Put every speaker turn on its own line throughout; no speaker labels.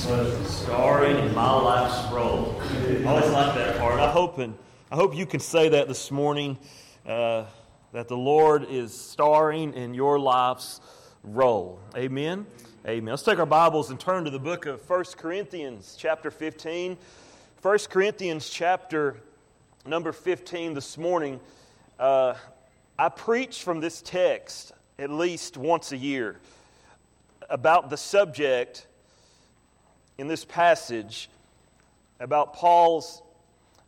starring in my life's role. I always like that part. I hope, and, I hope you can say that this morning uh, that the Lord is starring in your life's role. Amen. Amen. Let's take our Bibles and turn to the book of 1 Corinthians, chapter 15. 1 Corinthians, chapter number 15, this morning. Uh, I preach from this text at least once a year about the subject in this passage about Paul's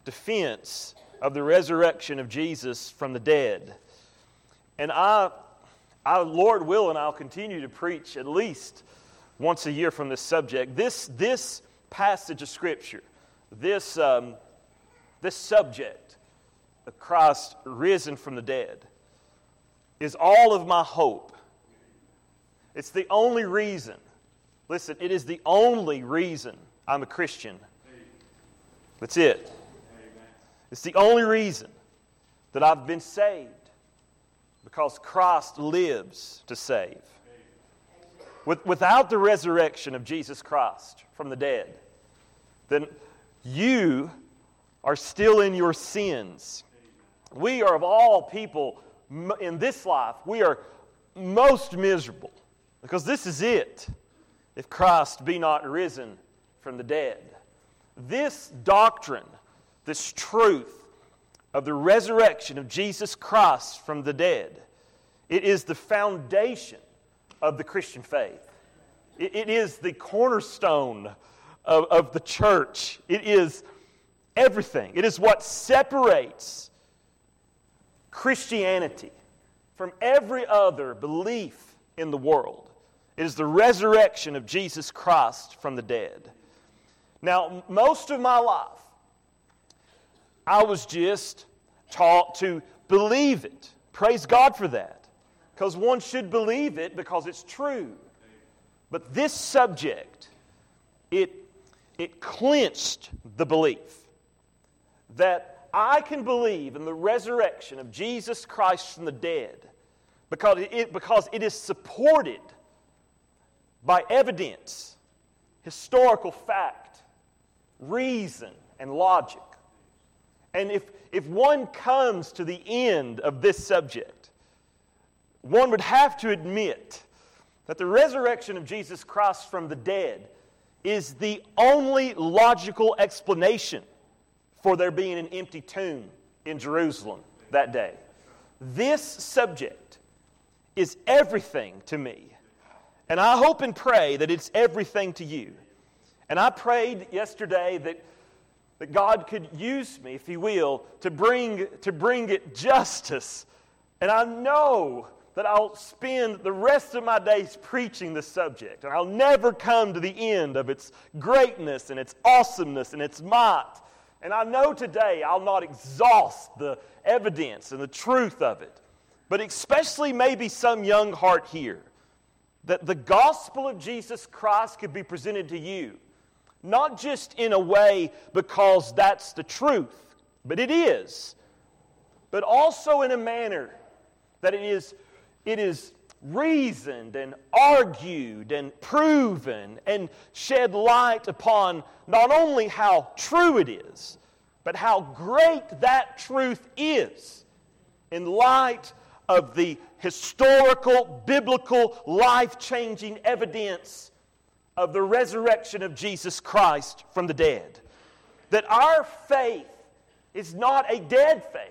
defense of the resurrection of Jesus from the dead. And I, I, Lord willing, I'll continue to preach at least once a year from this subject. This, this passage of Scripture, this, um, this subject of Christ risen from the dead, is all of my hope. It's the only reason, listen, it is the only reason I'm a Christian. That's it. It's the only reason that I've been saved because Christ lives to save. With, without the resurrection of Jesus Christ from the dead, then you are still in your sins. We are, of all people in this life, we are most miserable because this is it if Christ be not risen from the dead. This doctrine this truth of the resurrection of Jesus Christ from the dead. It is the foundation of the Christian faith. it, it is the cornerstone of, of the church. It is everything. It is what separates Christianity from every other belief in the world. It is the resurrection of Jesus Christ from the dead. Now, most of my life, I was just taught to believe it. Praise God for that. Because one should believe it because it's true. But this subject, it, it clinched the belief that I can believe in the resurrection of Jesus Christ from the dead because it, because it is supported by evidence, historical fact, reason, and logic. And if, if one comes to the end of this subject, one would have to admit that the resurrection of Jesus Christ from the dead is the only logical explanation for there being an empty tomb in Jerusalem that day. This subject is everything to me. And I hope and pray that it's everything to you. And I prayed yesterday that that God could use me, if He will, to bring, to bring it justice. And I know that I'll spend the rest of my days preaching this subject, and I'll never come to the end of its greatness and its awesomeness and its might. And I know today I'll not exhaust the evidence and the truth of it, but especially maybe some young heart here, that the gospel of Jesus Christ could be presented to you not just in a way because that's the truth, but it is, but also in a manner that it is, it is reasoned and argued and proven and shed light upon not only how true it is, but how great that truth is in light of the historical, biblical, life changing evidence of the resurrection of Jesus Christ from the dead. That our faith is not a dead faith,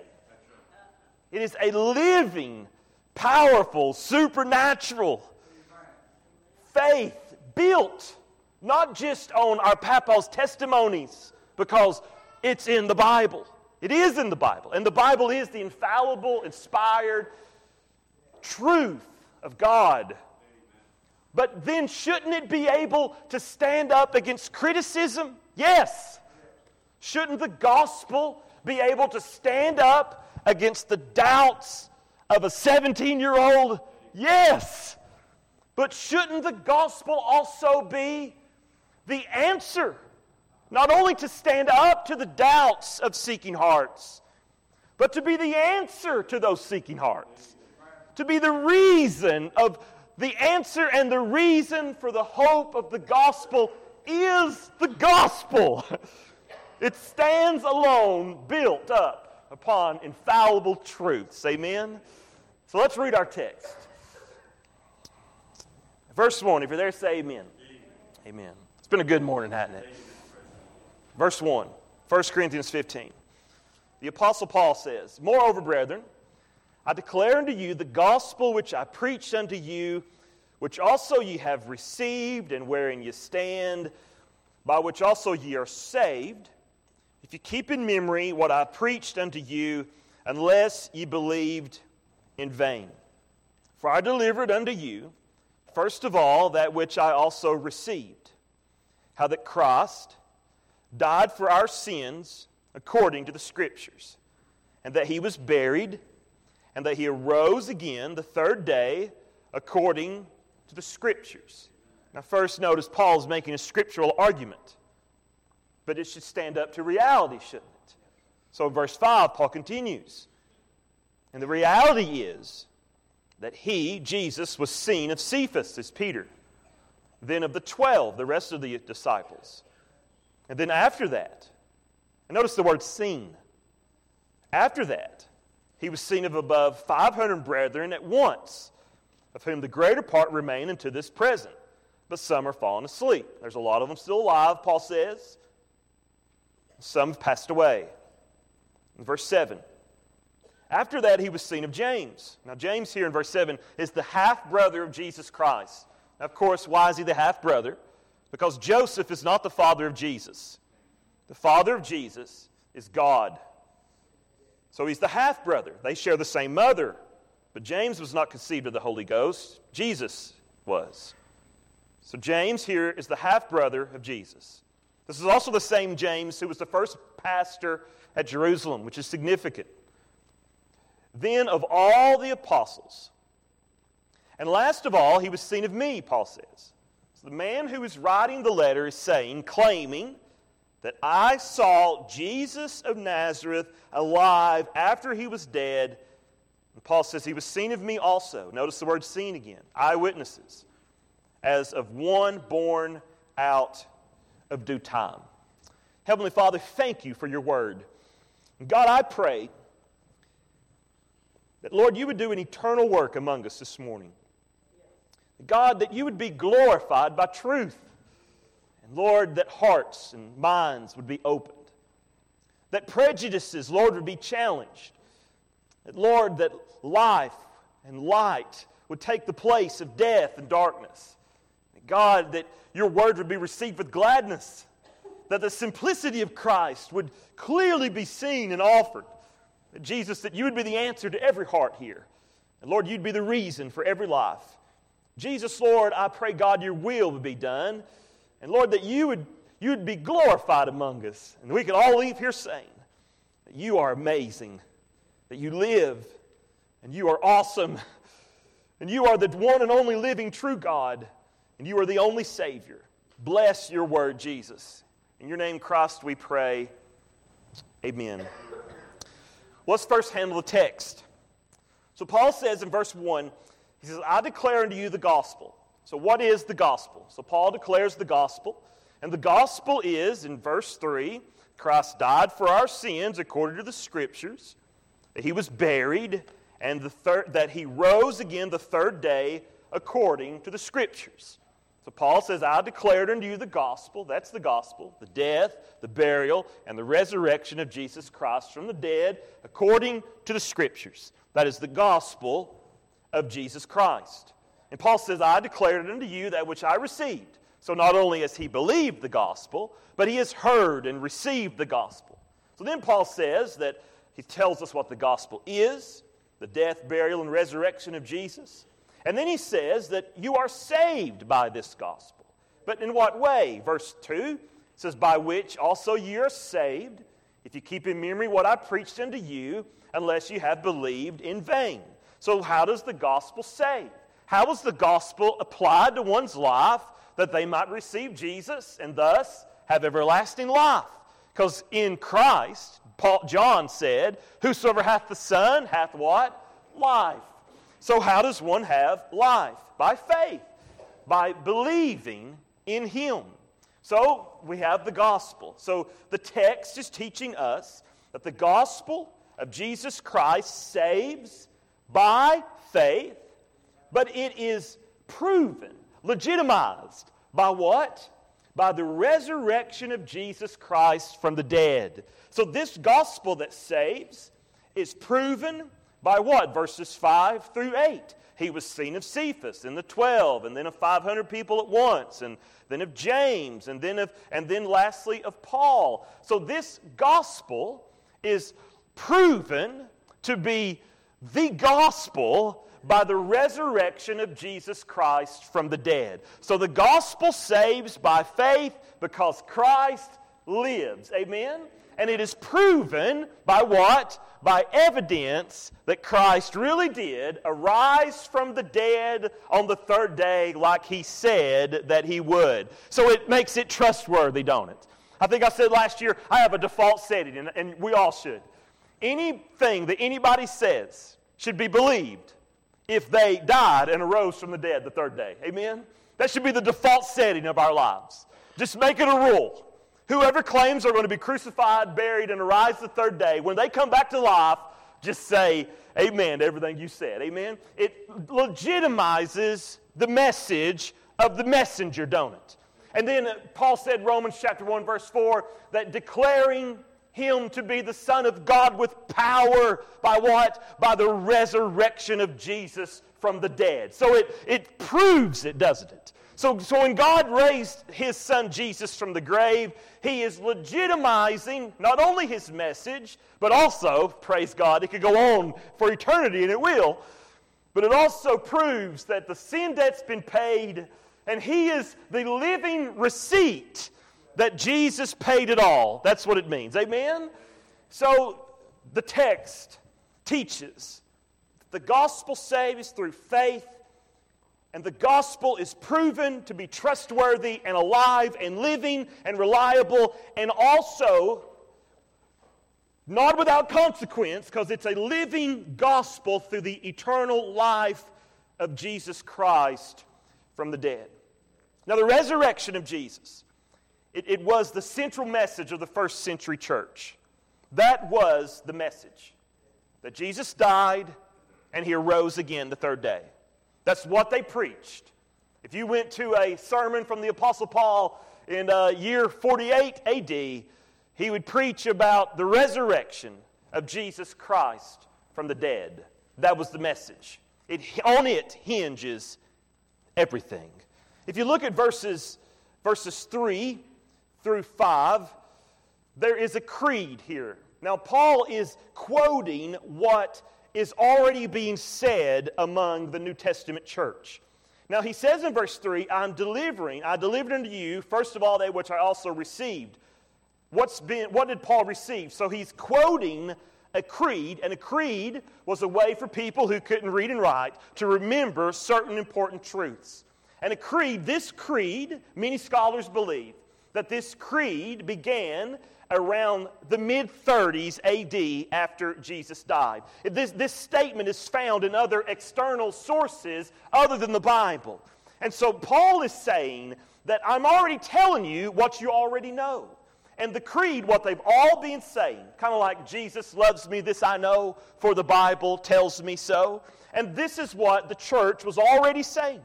it is a living, powerful, supernatural faith built not just on our papa's testimonies because it's in the Bible. It is in the Bible. And the Bible is the infallible, inspired truth of God but then shouldn't it be able to stand up against criticism? Yes. Shouldn't the gospel be able to stand up against the doubts of a 17 year old? Yes. But shouldn't the gospel also be the answer? Not only to stand up to the doubts of seeking hearts, but to be the answer to those seeking hearts. To be the reason of the answer and the reason for the hope of the gospel is the gospel. It stands alone, built up upon infallible truths. Amen? So let's read our text. Verse 1, if you're there, say amen. Amen. It's been a good morning, hasn't it? Verse 1, 1 Corinthians 15. The Apostle Paul says, Moreover, brethren, I declare unto you the gospel which I preached unto you, which also ye have received, and wherein ye stand, by which also ye are saved if ye keep in memory what I preached unto you, unless ye believed in vain. For I delivered unto you, first of all, that which I also received how that Christ died for our sins according to the Scriptures, and that he was buried, and that he arose again the third day according to the Scriptures. Now, first notice Paul's making a scriptural argument but it should stand up to reality, shouldn't it? So, in verse 5, Paul continues. And the reality is that he, Jesus, was seen of Cephas, as Peter, then of the twelve, the rest of the disciples. And then after that, and notice the word seen. After that, he was seen of above 500 brethren at once, of whom the greater part remain unto this present, but some are fallen asleep. There's a lot of them still alive, Paul says. Some have passed away. In verse 7. After that, he was seen of James. Now, James here in verse 7 is the half brother of Jesus Christ. Now, of course, why is he the half brother? Because Joseph is not the father of Jesus. The father of Jesus is God. So he's the half brother. They share the same mother. But James was not conceived of the Holy Ghost, Jesus was. So James here is the half brother of Jesus. This is also the same James who was the first pastor at Jerusalem, which is significant. Then, of all the apostles, and last of all, he was seen of me, Paul says. The man who is writing the letter is saying, claiming, that I saw Jesus of Nazareth alive after he was dead. And Paul says he was seen of me also. Notice the word seen again. Eyewitnesses. As of one born out of due time. Heavenly Father, thank you for your word. God, I pray that, Lord, you would do an eternal work among us this morning. God, that you would be glorified by truth. And Lord, that hearts and minds would be opened. That prejudices, Lord, would be challenged. That, Lord, that life and light would take the place of death and darkness. God, that your word would be received with gladness, that the simplicity of Christ would clearly be seen and offered. That Jesus, that you would be the answer to every heart here. And Lord, you'd be the reason for every life. Jesus, Lord, I pray, God, your will would be done. And Lord, that you would, you would be glorified among us. And we could all leave here saying that you are amazing, that you live, and you are awesome, and you are the one and only living true God and you are the only Savior. Bless your word, Jesus. In your name, Christ, we pray. Amen. Let's first handle the text. So, Paul says in verse 1, he says, I declare unto you the gospel. So, what is the gospel? So, Paul declares the gospel. And the gospel is, in verse 3, Christ died for our sins according to the scriptures, that he was buried, and the third, that he rose again the third day according to the scriptures. So Paul says, I declared unto you the gospel. That's the gospel the death, the burial, and the resurrection of Jesus Christ from the dead according to the scriptures. That is the gospel of Jesus Christ. And Paul says, I declared unto you that which I received. So not only has he believed the gospel, but he has heard and received the gospel. So then Paul says that he tells us what the gospel is the death, burial, and resurrection of Jesus. And then he says that you are saved by this gospel. But in what way? Verse 2 says, By which also ye are saved, if you keep in memory what I preached unto you, unless you have believed in vain. So, how does the gospel save? How is the gospel applied to one's life that they might receive Jesus and thus have everlasting life? Because in Christ, Paul, John said, Whosoever hath the Son hath what? Life. So, how does one have life? By faith, by believing in Him. So we have the gospel. So the text is teaching us that the gospel of Jesus Christ saves by faith, but it is proven, legitimized by what? By the resurrection of Jesus Christ from the dead. So this gospel that saves is proven by what? Verses 5 through 8. He was seen of Cephas and the 12, and then of 500 people at once, and then of James, and then, of, and then lastly of Paul. So this gospel is proven to be the gospel by the resurrection of Jesus Christ from the dead. So the gospel saves by faith because Christ lives. Amen? And it is proven by what? By evidence that Christ really did arise from the dead on the third day, like he said that he would. So it makes it trustworthy, don't it? I think I said last year, I have a default setting, and, we all should. Anything that anybody says should be believed if they died and arose from the dead the third day. Amen? That should be the default setting of our lives. Just make it a rule. Whoever claims they're going to be crucified, buried, and arise the third day, when they come back to life, just say amen to everything you said. Amen? It legitimizes the message of the messenger, don't it? And then Paul said, Romans chapter 1, verse 4, that declaring him to be the Son of God with power by what? By the resurrection of Jesus from the dead. So it, it proves it, doesn't it? So, so when God raised his son Jesus from the grave, he is legitimizing not only his message, but also, praise God, it could go on for eternity and it will, but it also proves that the sin debt's been paid and he is the living receipt that Jesus paid it all. That's what it means. Amen? So the text teaches that the gospel saves through faith and the gospel is proven to be trustworthy and alive and living and reliable and also not without consequence because it's a living gospel through the eternal life of Jesus Christ from the dead. Now, the resurrection of Jesus, it, it was the central message of the first century church. That was the message that Jesus died and he arose again the third day. That's what they preached. If you went to a sermon from the Apostle Paul in uh, year 48 AD, he would preach about the resurrection of Jesus Christ from the dead. That was the message. It, on it hinges everything. If you look at verses, verses 3 through 5, there is a creed here. Now, Paul is quoting what is already being said among the New Testament church. Now he says in verse 3, I'm delivering, I delivered unto you, first of all, that which I also received. What's been, what did Paul receive? So he's quoting a creed, and a creed was a way for people who couldn't read and write to remember certain important truths. And a creed, this creed, many scholars believe that this creed began around the mid 30s AD after Jesus died. This, this statement is found in other external sources other than the Bible. And so Paul is saying that I'm already telling you what you already know. And the creed, what they've all been saying, kind of like Jesus loves me, this I know, for the Bible tells me so. And this is what the church was already saying.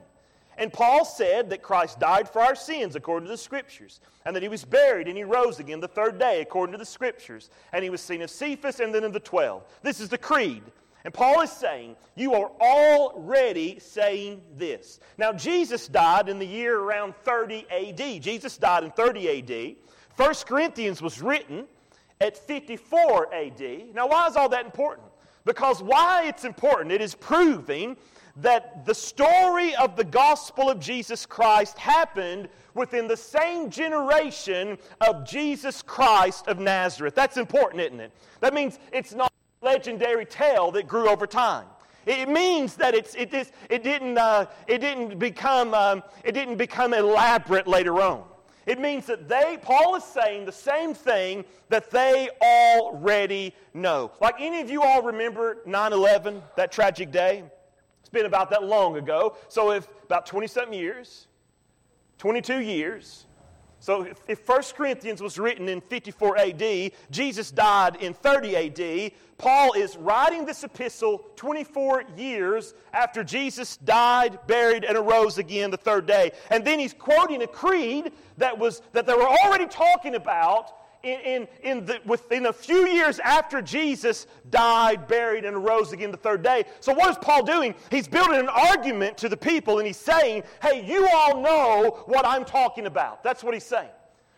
And Paul said that Christ died for our sins according to the Scriptures, and that he was buried and he rose again the third day according to the Scriptures, and he was seen of Cephas and then of the twelve. This is the creed. And Paul is saying, You are already saying this. Now, Jesus died in the year around 30 AD. Jesus died in 30 AD. 1 Corinthians was written at 54 AD. Now, why is all that important? Because why it's important, it is proving that the story of the gospel of Jesus Christ happened within the same generation of Jesus Christ of Nazareth. That's important, isn't it? That means it's not a legendary tale that grew over time. It means that it's, it, is, it, didn't, uh, it, didn't become, um, it didn't become elaborate later on. It means that they, Paul is saying the same thing that they already know. Like any of you all remember 9 11, that tragic day? It's been about that long ago. So, if about 20 something years, 22 years, So if, if 1 Corinthians was written in 54 AD, Jesus died in 30 AD, Paul is writing this epistle 24 years after Jesus died, buried, and arose again the third day. And then he's quoting a creed that, was, that they were already talking about in, in, in the, within a few years after Jesus died, buried, and arose again the third day. So, what is Paul doing? He's building an argument to the people and he's saying, Hey, you all know what I'm talking about. That's what he's saying.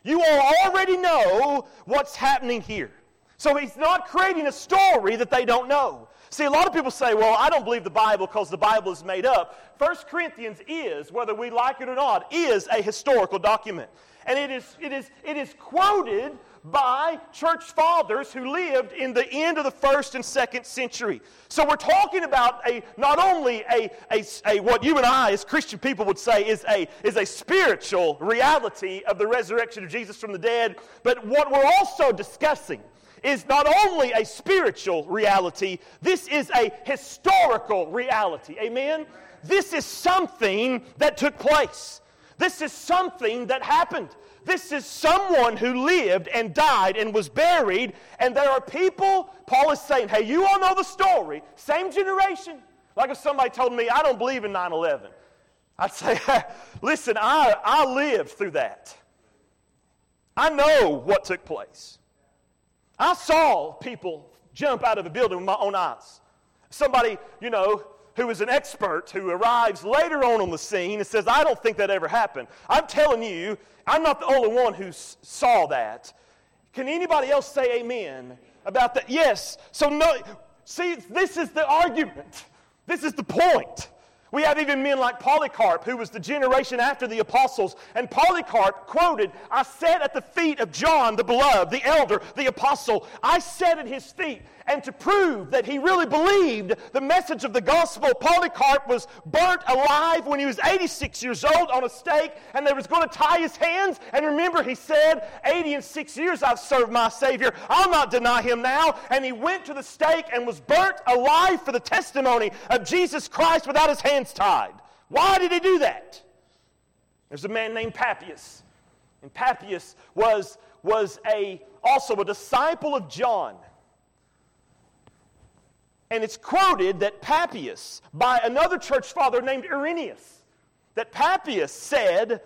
You all already know what's happening here. So he's not creating a story that they don't know. See, a lot of people say, well, I don't believe the Bible because the Bible is made up. 1 Corinthians is, whether we like it or not, is a historical document. And it is, it is, it is quoted by church fathers who lived in the end of the first and second century. So we're talking about a not only a, a, a what you and I as Christian people would say is a, is a spiritual reality of the resurrection of Jesus from the dead, but what we're also discussing is not only a spiritual reality, this is a historical reality. Amen? This is something that took place. This is something that happened. This is someone who lived and died and was buried. And there are people, Paul is saying, hey, you all know the story, same generation. Like if somebody told me, I don't believe in 9 11, I'd say, listen, I, I lived through that. I know what took place. I saw people jump out of a building with my own eyes. Somebody, you know, who is an expert who arrives later on on the scene and says, I don't think that ever happened. I'm telling you, I'm not the only one who saw that. Can anybody else say amen about that? Yes. So, no, see, this is the argument. This is the point. We have even men like Polycarp, who was the generation after the apostles. And Polycarp quoted, I sat at the feet of John the beloved, the elder, the apostle. I sat at his feet and to prove that he really believed the message of the gospel, Polycarp was burnt alive when he was 86 years old on a stake, and they was going to tie his hands. And remember, he said, 80 and six years I've served my Savior. I'll not deny him now. And he went to the stake and was burnt alive for the testimony of Jesus Christ without his hands tied. Why did he do that? There's a man named Papias. And Papias was, was a, also a disciple of John. And it's quoted that Papias, by another church father named Irenaeus, that Papias said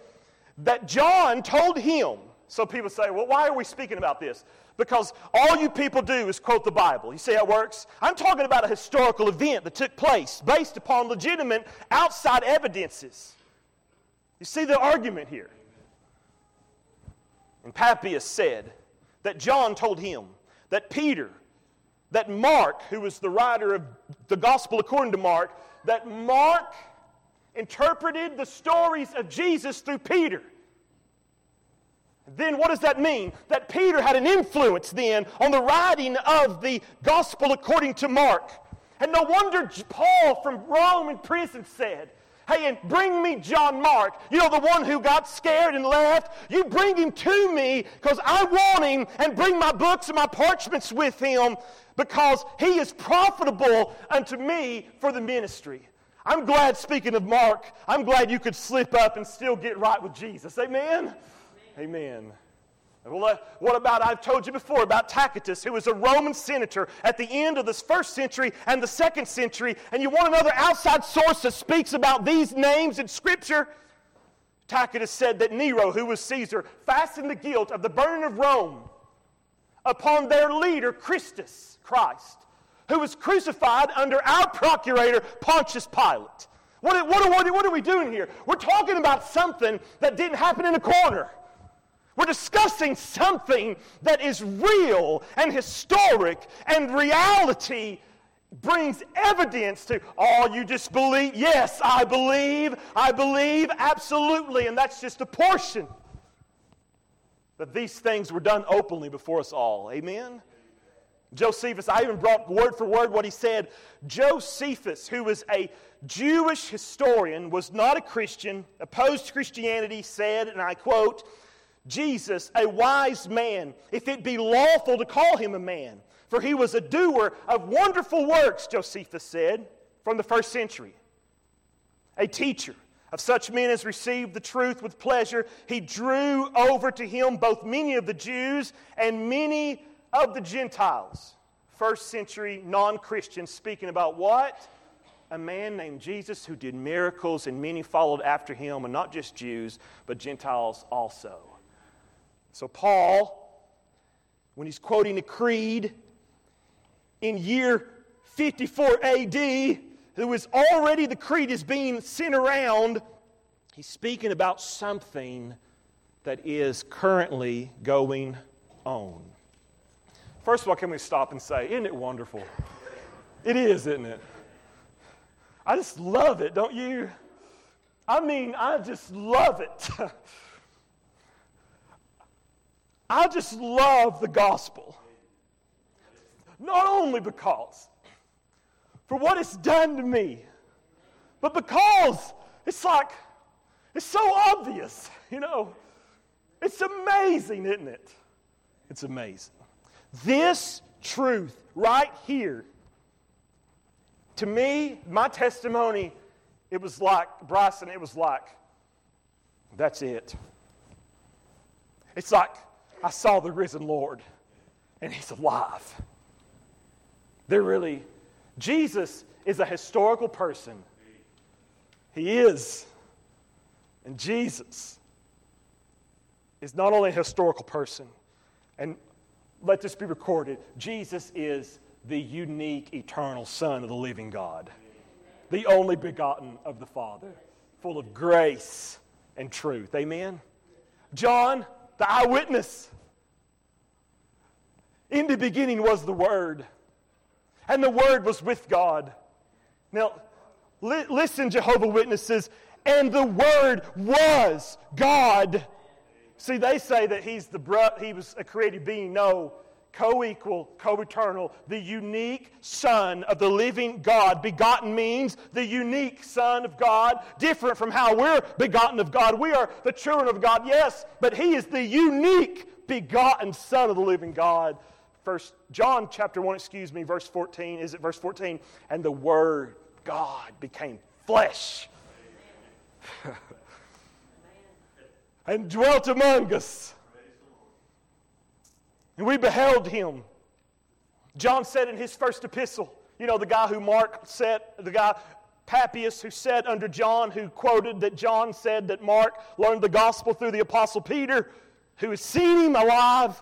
that John told him. So people say, well, why are we speaking about this? Because all you people do is quote the Bible. You see how it works? I'm talking about a historical event that took place based upon legitimate outside evidences. You see the argument here. And Papias said that John told him that Peter that Mark, who was the writer of the gospel according to Mark, that Mark interpreted the stories of Jesus through Peter. Then what does that mean? That Peter had an influence then on the writing of the gospel according to Mark. And no wonder Paul from Rome in prison said, Hey, and bring me John Mark. You know, the one who got scared and left. You bring him to me because I want him and bring my books and my parchments with him because he is profitable unto me for the ministry. I'm glad, speaking of Mark, I'm glad you could slip up and still get right with Jesus. Amen? Amen. Well, uh, what about, I've told you before about Tacitus, who was a Roman senator at the end of this first century and the second century, and you want another outside source that speaks about these names in Scripture? Tacitus said that Nero, who was Caesar, fastened the guilt of the burning of Rome upon their leader, Christus, Christ, who was crucified under our procurator, Pontius Pilate. What, what, what, what are we doing here? We're talking about something that didn't happen in a corner. We're discussing something that is real and historic, and reality brings evidence to, oh, you just believe? Yes, I believe, I believe, absolutely, and that's just a portion. These things were done openly before us all. Amen? Josephus, I even brought word for word what he said. Josephus, who was a Jewish historian, was not a Christian, opposed to Christianity, said, and I quote, Jesus, a wise man, if it be lawful to call him a man. For he was a doer of wonderful works, Josephus said, from the first century. A teacher, of such men as received the truth with pleasure, he drew over to him both many of the Jews and many of the Gentiles. First century non Christians speaking about what? A man named Jesus who did miracles, and many followed after him, and not just Jews, but Gentiles also. So, Paul, when he's quoting the creed in year 54 AD, who is already the creed is being sent around, he's speaking about something that is currently going on. First of all, can we stop and say, isn't it wonderful? It is, isn't it? I just love it, don't you? I mean, I just love it. I just love the gospel. Not only because for what it's done to me, but because it's like, it's so obvious, you know. It's amazing, isn't it? It's amazing. This truth right here, to me, my testimony, it was like, Bryson, it was like, that's it. It's like I saw the risen Lord and he's alive. There really Jesus is a historical person. He is. And Jesus is not only a historical person, and let this be recorded Jesus is the unique, eternal Son of the living God, the only begotten of the Father, full of grace and truth. Amen? John, the eyewitness. In the beginning was the Word and the Word was with God. Now, li- listen, Jehovah Witnesses, and the Word was God. See, they say that he's the he was a created being. No, co-equal, co-eternal, the unique Son of the living God. Begotten means the unique Son of God, different from how we're begotten of God. We are the children of God, yes, but He is the unique begotten Son of the living God. First John chapter 1, excuse me, verse 14. Is it verse 14? And the Word God became flesh and dwelt among us. And we beheld him. John said in his first epistle, you know, the guy who Mark said, the guy Papias who said under John, who quoted that John said that Mark learned the gospel through the apostle Peter, who has seen him alive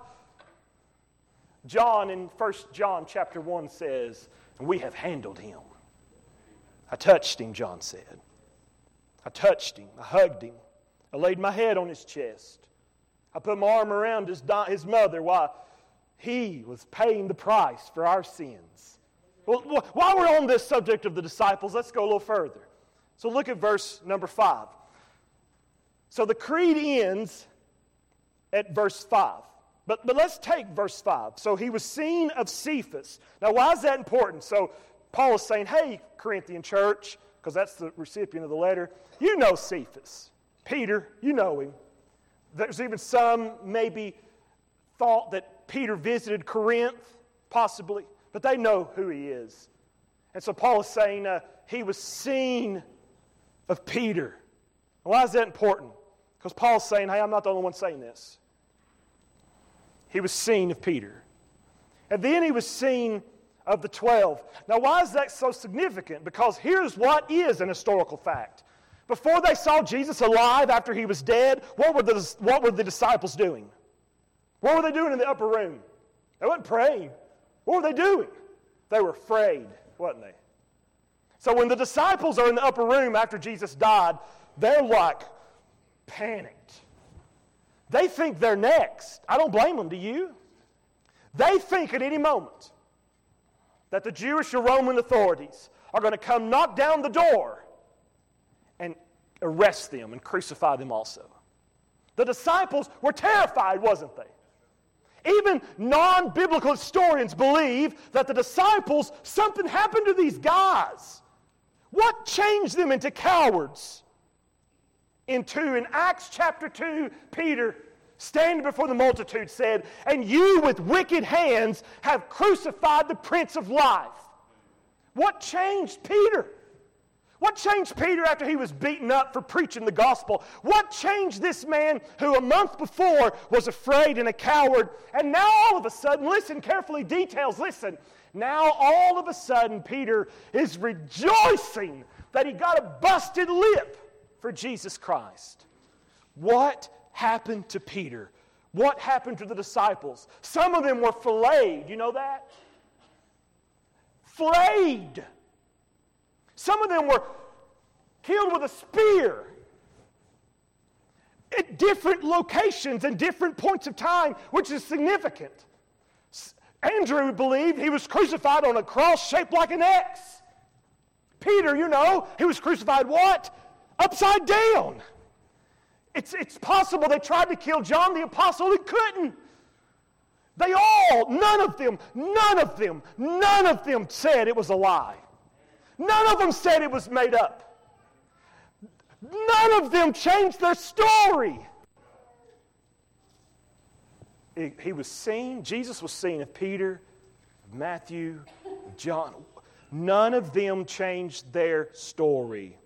John in 1 John chapter 1 says, We have handled him. I touched him, John said. I touched him. I hugged him. I laid my head on his chest. I put my arm around his, his mother while he was paying the price for our sins. Well, while we're on this subject of the disciples, let's go a little further. So look at verse number 5. So the creed ends at verse 5. But, but let's take verse 5. So he was seen of Cephas. Now, why is that important? So Paul is saying, hey, Corinthian church, because that's the recipient of the letter, you know Cephas. Peter, you know him. There's even some maybe thought that Peter visited Corinth, possibly, but they know who he is. And so Paul is saying uh, he was seen of Peter. Why is that important? Because Paul's saying, hey, I'm not the only one saying this he was seen of Peter. And then he was seen of the 12. Now, why is that so significant? Because here's what is an historical fact. Before they saw Jesus alive after he was dead, what were the, what were the disciples doing? What were they doing in the upper room? They weren't praying. What were they doing? They were afraid, wasn't they? So when the disciples are in the upper room after Jesus died, they're like panicked. They think they're next. I don't blame them, do you? They think at any moment that the Jewish or Roman authorities are going to come knock down the door and arrest them and crucify them also. The disciples were terrified, wasn't they? Even non biblical historians believe that the disciples, something happened to these guys. What changed them into cowards? In 2. In Acts chapter 2, Peter, standing before the multitude, said, And you with wicked hands have crucified the Prince of Life. What changed Peter? What changed Peter after he was beaten up for preaching the gospel? What changed this man who a month before was afraid and a coward? And now all of a sudden, listen carefully, details, listen. Now all of a sudden, Peter is rejoicing that he got a busted lip for Jesus Christ. What happened to Peter? What happened to the disciples? Some of them were filleted. You know that? Flayed. Some of them were killed with a spear at different locations and different points of time, which is significant. Andrew believed he was crucified on a cross shaped like an X. Peter, you know, he was crucified what? Upside down. It's, it's possible they tried to kill John the Apostle and couldn't. They all, none of them, none of them, none of them said it was a lie. None of them said it was made up. None of them changed their story. He was seen, Jesus was seen of Peter, Matthew, John. None of them changed their story.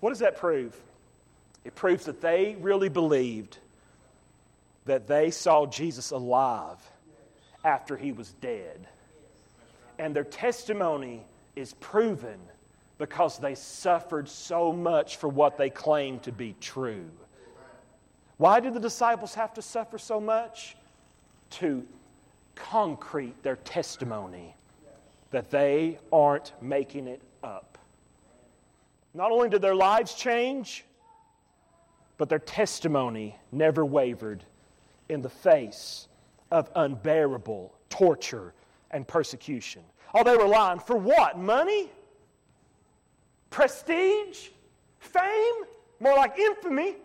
What does that prove? It proves that they really believed that they saw Jesus alive after he was dead. And their testimony is proven because they suffered so much for what they claimed to be true. Why did the disciples have to suffer so much? To concrete their testimony that they aren't making it up. Not only did their lives change, but their testimony never wavered in the face of unbearable torture and persecution. Oh, they were lying for what? Money? Prestige? Fame? More like infamy?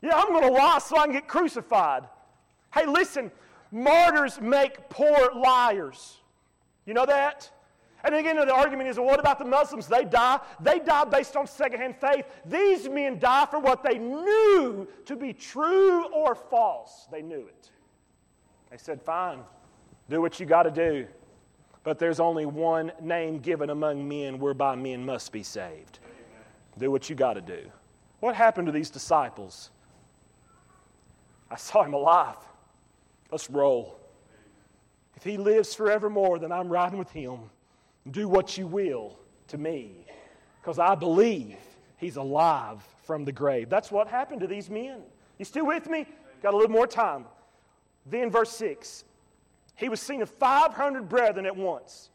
Yeah, I'm going to lie so I can get crucified. Hey, listen, martyrs make poor liars. You know that? And again, the argument is well, what about the Muslims? They die. They die based on secondhand faith. These men die for what they knew to be true or false. They knew it. They said, fine, do what you got to do. But there's only one name given among men whereby men must be saved. Do what you got to do. What happened to these disciples? I saw him alive. Let's roll. If he lives forevermore, then I'm riding with him. Do what you will to me, because I believe he's alive from the grave. That's what happened to these men. You still with me? Got a little more time. Then, verse 6 He was seen of 500 brethren at once.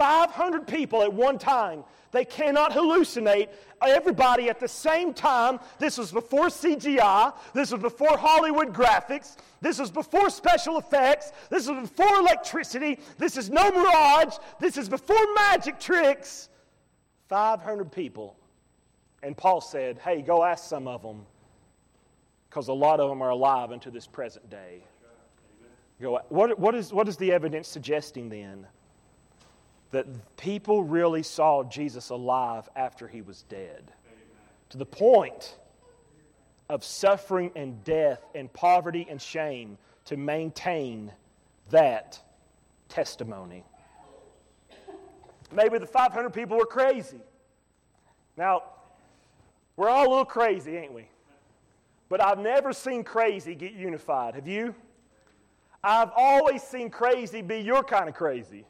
500 people at one time. They cannot hallucinate everybody at the same time. This was before CGI. This was before Hollywood graphics. This was before special effects. This was before electricity. This is no mirage. This is before magic tricks. 500 people. And Paul said, Hey, go ask some of them because a lot of them are alive unto this present day. Go, what, what, is, what is the evidence suggesting then? That people really saw Jesus alive after he was dead. To the point of suffering and death and poverty and shame to maintain that testimony. Maybe the 500 people were crazy. Now, we're all a little crazy, ain't we? But I've never seen crazy get unified. Have you? I've always seen crazy be your kind of crazy.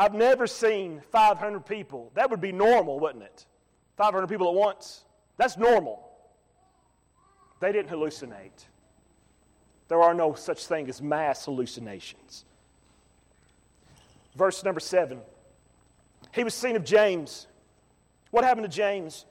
I've never seen 500 people. That would be normal, wouldn't it? 500 people at once. That's normal. They didn't hallucinate. There are no such thing as mass hallucinations. Verse number seven. He was seen of James. What happened to James?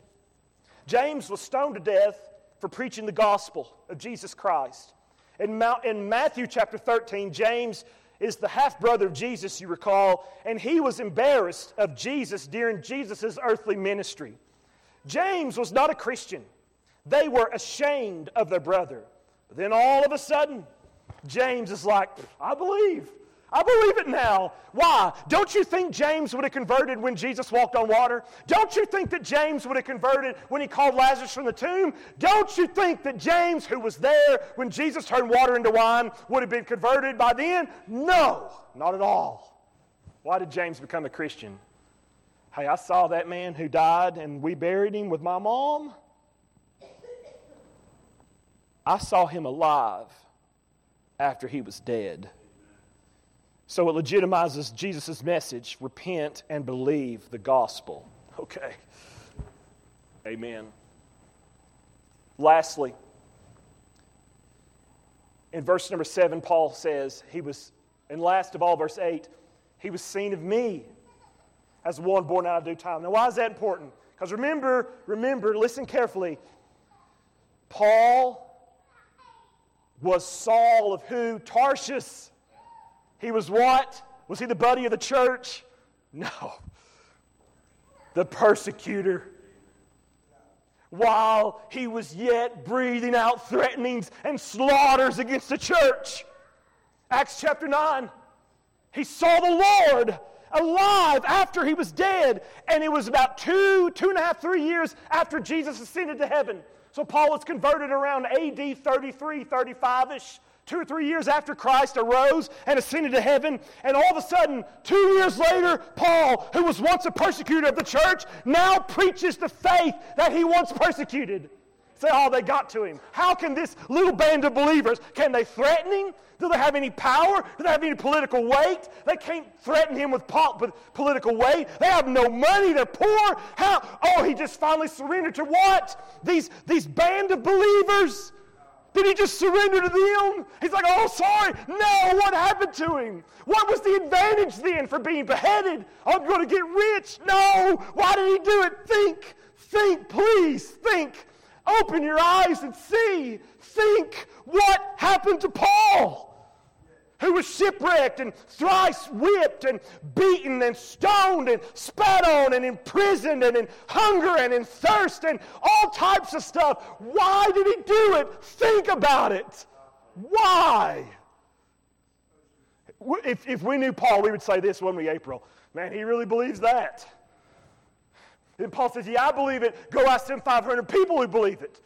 James was stoned to death for preaching the gospel of Jesus Christ. In, Matthew chapter 13, James is the half brother of Jesus, you recall, and he was embarrassed of Jesus during Jesus' earthly ministry. James was not a Christian. They were ashamed of their brother. But then all of a sudden, James is like, I believe. I believe it now. Why? Don't you think James would have converted when Jesus walked on water? Don't you think that James would have converted when he called Lazarus from the tomb? Don't you think that James, who was there when Jesus turned water into wine, would have been converted by then? No, not at all. Why did James become a Christian? Hey, I saw that man who died and we buried him with my mom. I saw him alive after he was dead. So it legitimizes Jesus' message repent and believe the gospel. Okay. Amen. Lastly, in verse number seven, Paul says, He was, and last of all, verse eight, He was seen of me as one born out of due time. Now, why is that important? Because remember, remember, listen carefully. Paul was Saul of who? Tarsus. He was what? Was he the buddy of the church? No. The persecutor. While he was yet breathing out threatenings and slaughters against the church. Acts chapter 9. He saw the Lord alive after he was dead. And it was about two, two and a half, three years after Jesus ascended to heaven. So Paul was converted around AD 33, 35 ish two or three years after Christ arose and ascended to heaven, and all of a sudden, two years later, Paul, who was once a persecutor of the church, now preaches the faith that he once persecuted. Say, oh, they got to him. How can this little band of believers, can they threaten him? Do they have any power? Do they have any political weight? They can't threaten him with, political weight. They have no money. They're poor. How? Oh, he just finally surrendered to what? These, these band of believers did he just surrender to them? He's like, oh, sorry. No, what happened to him? What was the advantage then for being beheaded? I'm going to get rich. No. Why did he do it? Think, think, please, think. Open your eyes and see. Think what happened to Paul who was shipwrecked and thrice whipped and beaten and stoned and spat on and imprisoned and in hunger and in thirst and all types of stuff. Why did he do it? Think about it. Why? If, if we knew Paul, we would say this, wouldn't we, April? Man, he really believes that. And Paul says, Yeah, I believe it. Go ask them 500 people who believe it.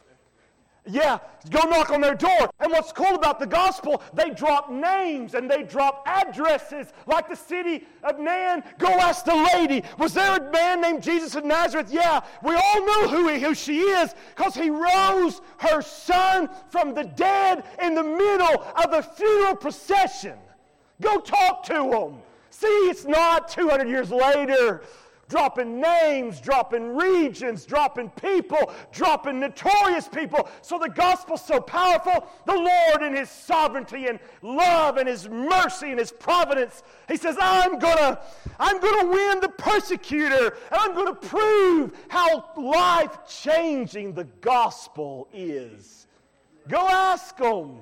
Yeah, go knock on their door. And what's cool about the gospel, they drop names and they drop addresses, like the city of Nain. Go ask the lady, was there a man named Jesus of Nazareth? Yeah, we all know who, he, who she is because he rose her son from the dead in the middle of a funeral procession. Go talk to them. See, it's not 200 years later dropping names, dropping regions, dropping people, dropping notorious people. So the gospel's so powerful. The Lord, in His sovereignty and love and His mercy and His providence, He says, I'm gonna, I'm gonna win the persecutor, and I'm gonna prove how life changing the gospel is. Go ask them.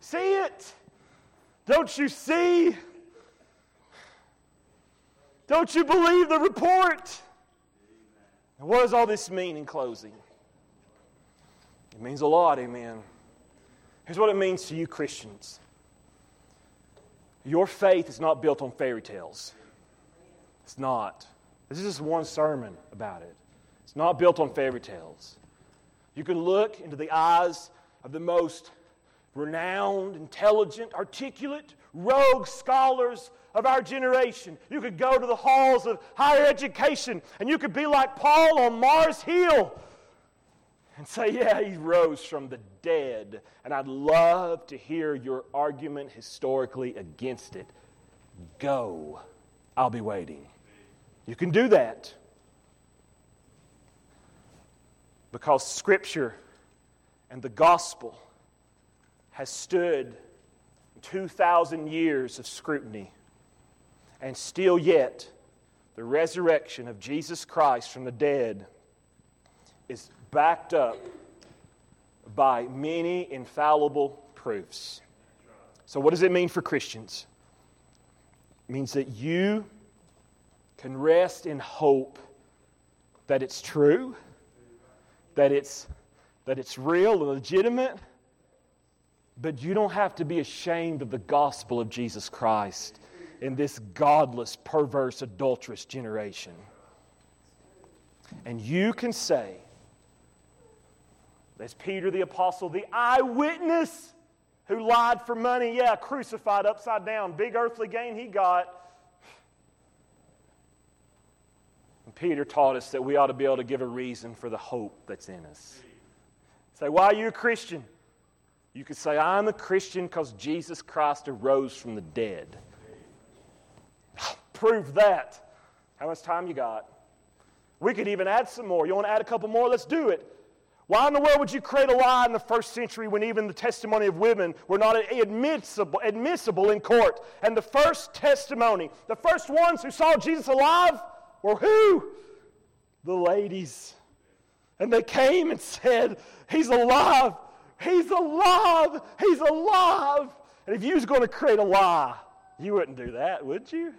See it? Don't you see? Don't you believe the report? And what does all this mean in closing? It means a lot, amen. Here's what it means to you, Christians your faith is not built on fairy tales. It's not. This is just one sermon about it. It's not built on fairy tales. You can look into the eyes of the most renowned, intelligent, articulate, rogue scholars of our generation. You could go to the halls of higher education and you could be like Paul on Mars Hill and say, Yeah, he rose from the dead. And I'd love to hear your argument historically against it. Go. I'll be waiting. You can do that. Because Scripture and the gospel has stood 2,000 years of scrutiny and still yet, the resurrection of Jesus Christ from the dead is backed up by many infallible proofs. So, what does it mean for Christians? It means that you can rest in hope that it's true, that it's, that it's real and legitimate, but you don't have to be ashamed of the gospel of Jesus Christ in this godless, perverse, adulterous generation. And you can say, as Peter the Apostle, the eyewitness who lied for money, yeah, crucified upside down, big earthly gain he got. And Peter taught us that we ought to be able to give a reason for the hope that's in us. Say, why are you a Christian? You could say, I'm a Christian because Jesus Christ arose from the dead. Prove that. How much time you got? We could even add some more. You want to add a couple more? Let's do it. Why in the world would you create a lie in the first century when even the testimony of women were not admissible, admissible in court? And the first testimony, the first ones who saw Jesus alive were who? The ladies. And they came and said, He's alive. He's alive. He's alive. And if you was going to create a lie, you wouldn't do that, would you?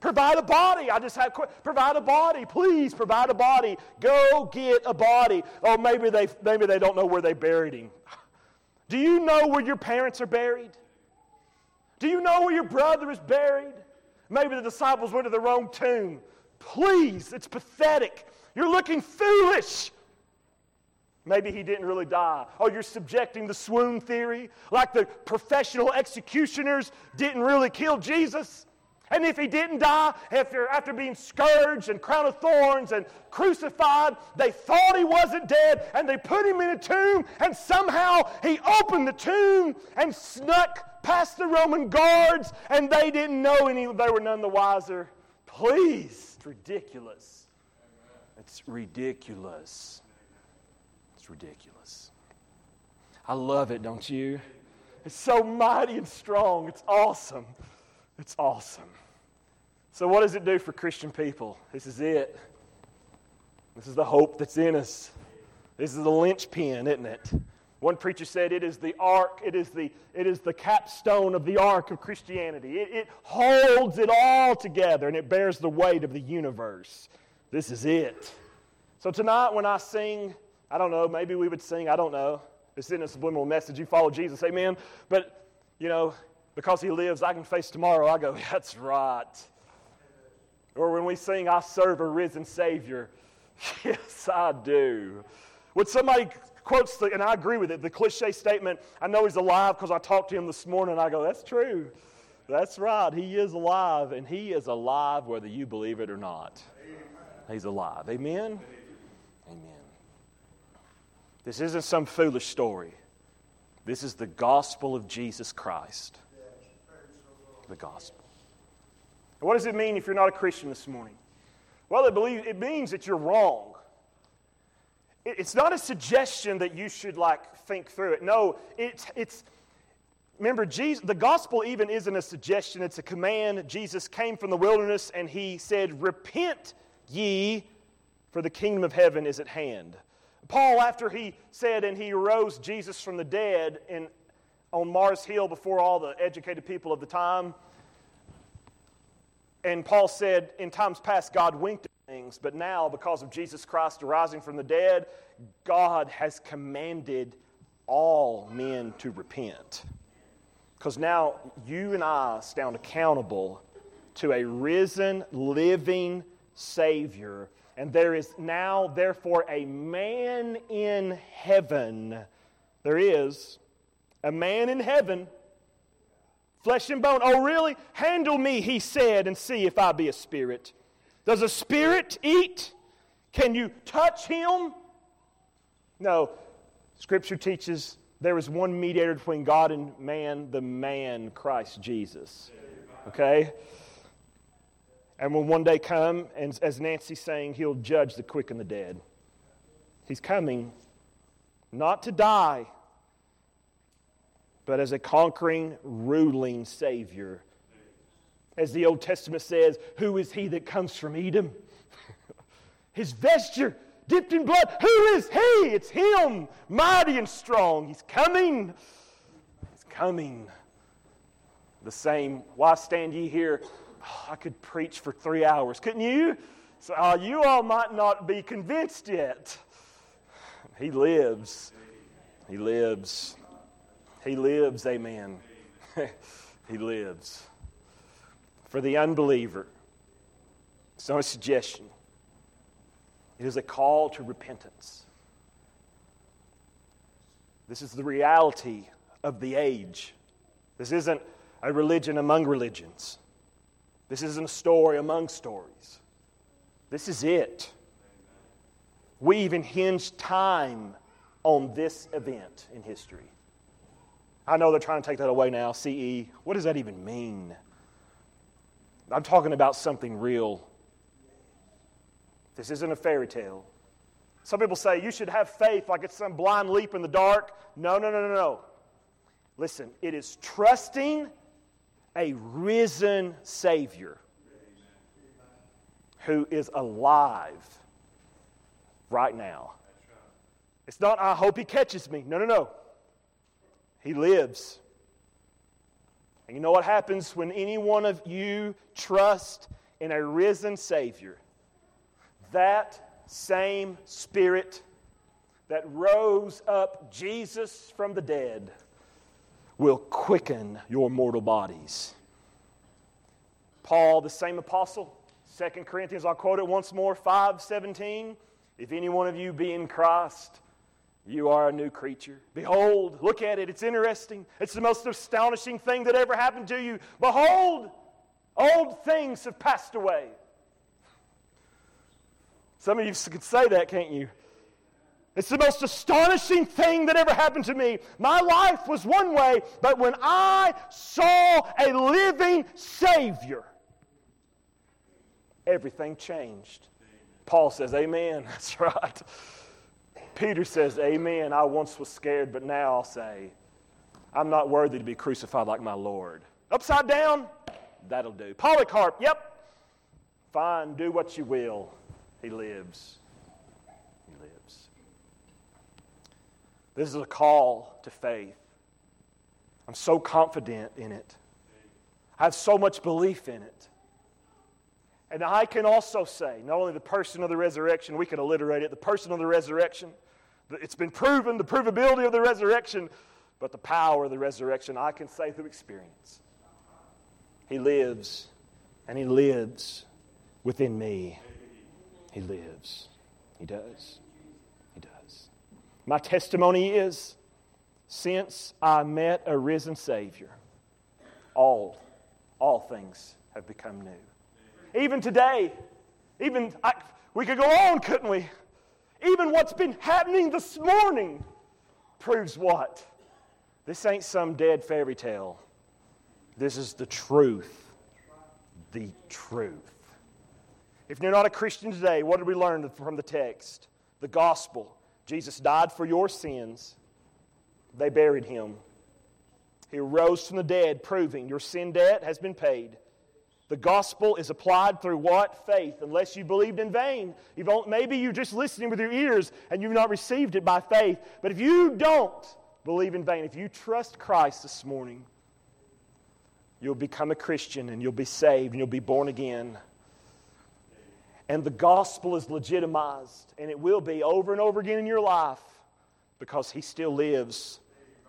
Provide a body. I just have provide a body, please. Provide a body. Go get a body. Oh, maybe they maybe they don't know where they buried him. Do you know where your parents are buried? Do you know where your brother is buried? Maybe the disciples went to the wrong tomb. Please, it's pathetic. You're looking foolish. Maybe he didn't really die. Oh, you're subjecting the swoon theory, like the professional executioners didn't really kill Jesus. And if he didn't die after, after being scourged and crowned of thorns and crucified, they thought he wasn't dead and they put him in a tomb and somehow he opened the tomb and snuck past the Roman guards and they didn't know any, they were none the wiser. Please, it's ridiculous. It's ridiculous. It's ridiculous. I love it, don't you? It's so mighty and strong. It's awesome. It's awesome. So, what does it do for Christian people? This is it. This is the hope that's in us. This is the linchpin, isn't it? One preacher said it is the ark, it is the, it is the capstone of the ark of Christianity. It, it holds it all together and it bears the weight of the universe. This is it. So tonight, when I sing, I don't know, maybe we would sing, I don't know. It's in a subliminal message. You follow Jesus, amen. But, you know, because he lives, I can face tomorrow. I go, that's right. Or when we sing, I serve a risen Savior. Yes, I do. Would somebody quotes, the, and I agree with it, the cliche statement, I know he's alive because I talked to him this morning, I go, that's true. That's right. He is alive, and he is alive whether you believe it or not. Amen. He's alive. Amen? Amen. This isn't some foolish story. This is the gospel of Jesus Christ. The gospel. What does it mean if you're not a Christian this morning? Well, it, believe, it means that you're wrong. It, it's not a suggestion that you should like think through it. No, it's, it's remember, Jesus, the gospel even isn't a suggestion, it's a command. Jesus came from the wilderness and he said, Repent ye, for the kingdom of heaven is at hand. Paul, after he said and he rose Jesus from the dead in, on Mars Hill before all the educated people of the time, and Paul said, in times past, God winked at things, but now, because of Jesus Christ arising from the dead, God has commanded all men to repent. Because now you and I stand accountable to a risen, living Savior. And there is now, therefore, a man in heaven. There is a man in heaven Flesh and bone. Oh, really? Handle me, he said, and see if I be a spirit. Does a spirit eat? Can you touch him? No. Scripture teaches there is one mediator between God and man, the man Christ Jesus. Okay? And when one day come, and as Nancy's saying, he'll judge the quick and the dead. He's coming not to die, but as a conquering, ruling Savior. As the Old Testament says, who is he that comes from Edom? His vesture dipped in blood. Who is he? It's him, mighty and strong. He's coming. He's coming. The same. Why stand ye here? Oh, I could preach for three hours, couldn't you? So uh, you all might not be convinced yet. He lives. He lives. He lives, amen. he lives. For the unbeliever, it's not a suggestion, it is a call to repentance. This is the reality of the age. This isn't a religion among religions. This isn't a story among stories. This is it. We even hinge time on this event in history. I know they're trying to take that away now, CE. What does that even mean? I'm talking about something real. This isn't a fairy tale. Some people say you should have faith like it's some blind leap in the dark. No, no, no, no, no. Listen, it is trusting a risen Savior who is alive right now. It's not, I hope he catches me. No, no, no. He lives. And you know what happens when any one of you trust in a risen Savior? That same Spirit that rose up Jesus from the dead will quicken your mortal bodies. Paul, the same apostle, 2 Corinthians, I'll quote it once more, 517. If any one of you be in Christ, you are a new creature. Behold, look at it. It's interesting. It's the most astonishing thing that ever happened to you. Behold, old things have passed away. Some of you could say that, can't you? It's the most astonishing thing that ever happened to me. My life was one way, but when I saw a living Savior, everything changed. Paul says, Amen. That's right. Peter says, Amen. I once was scared, but now I'll say, I'm not worthy to be crucified like my Lord. Upside down? That'll do. Polycarp, yep. Fine, do what you will. He lives. He lives. This is a call to faith. I'm so confident in it. I have so much belief in it. And I can also say, not only the person of the resurrection, we can alliterate it, the person of the resurrection, it's been proven, the provability of the resurrection, but the power of the resurrection, I can say through experience. He lives, and He lives within me. He lives. He does. My testimony is since I met a risen Savior, all, all things have become new. Even today, even I, we could go on, couldn't we? Even what's been happening this morning proves what? This ain't some dead fairy tale. This is the truth. The truth. If you're not a Christian today, what did we learn from the text? The gospel. Jesus died for your sins. They buried him. He rose from the dead, proving your sin debt has been paid. The gospel is applied through what? Faith. Unless you believed in vain. You've only, maybe you're just listening with your ears and you've not received it by faith. But if you don't believe in vain, if you trust Christ this morning, you'll become a Christian and you'll be saved and you'll be born again. And the gospel is legitimized, and it will be over and over again in your life because He still lives.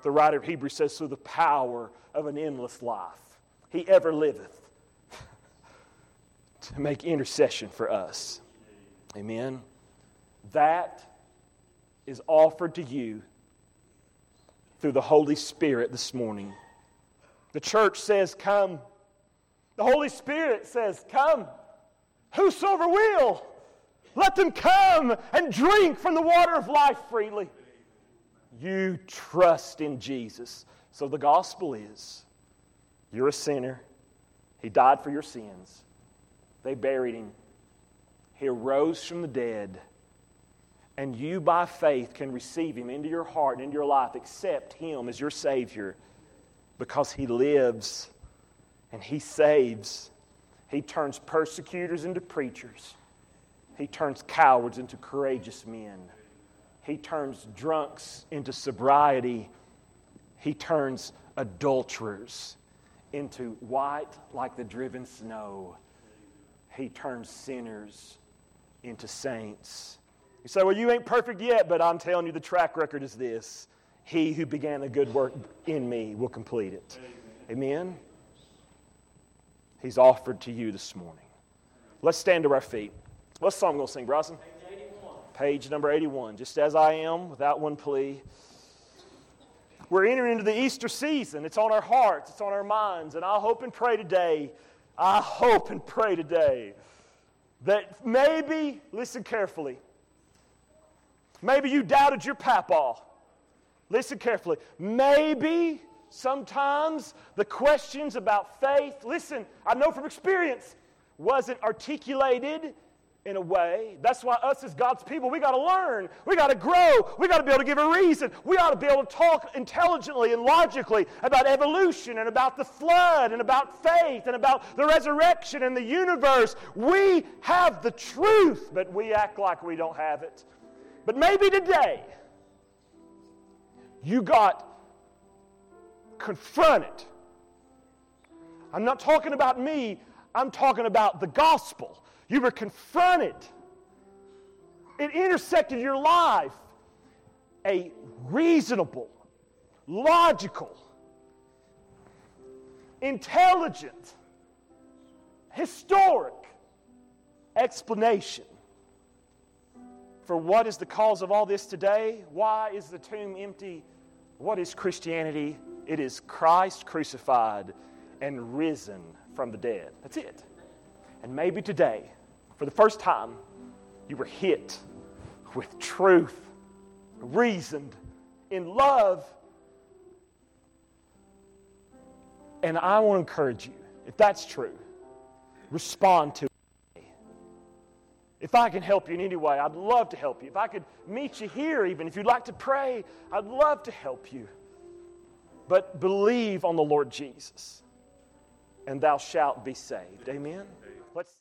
The writer of Hebrews says, through the power of an endless life. He ever liveth to make intercession for us. Amen. That is offered to you through the Holy Spirit this morning. The church says, Come. The Holy Spirit says, Come. Whosoever will, let them come and drink from the water of life freely. You trust in Jesus. So the gospel is you're a sinner, He died for your sins. They buried him. He arose from the dead. And you, by faith, can receive him into your heart and into your life, accept him as your Savior because he lives and he saves. He turns persecutors into preachers, he turns cowards into courageous men, he turns drunks into sobriety, he turns adulterers into white like the driven snow. He turns sinners into saints. You say, Well, you ain't perfect yet, but I'm telling you, the track record is this He who began a good work in me will complete it. Amen? Amen? He's offered to you this morning. Let's stand to our feet. What song we going to sing, Bryson? Page, number 81. Just as I am, without one plea. We're entering into the Easter season. It's on our hearts, it's on our minds. And I hope and pray today I hope and pray today that maybe, listen carefully, maybe you doubted your papaw. Listen carefully. Maybe sometimes the questions about faith, listen, I know from experience, wasn't articulated in a way. That's why us as God's people, we got to learn. We got to grow. We got to be able to give a reason. We ought to be able to talk intelligently and logically about evolution and about the flood and about faith and about the resurrection and the universe. We have the truth, but we act like we don't have it. But maybe today, you got confronted. I'm not talking about me, I'm talking about the gospel. You were confronted. It intersected your life. A reasonable, logical, intelligent, historic explanation for what is the cause of all this today. Why is the tomb empty? What is Christianity? It is Christ crucified and risen from the dead. That's it. And maybe today, for the first time, you were hit with truth, reasoned in love. And I want to encourage you, if that's true, respond to it. If I can help you in any way, I'd love to help you. If I could meet you here, even if you'd like to pray, I'd love to help you. But believe on the Lord Jesus, and thou shalt be saved. Amen. Let's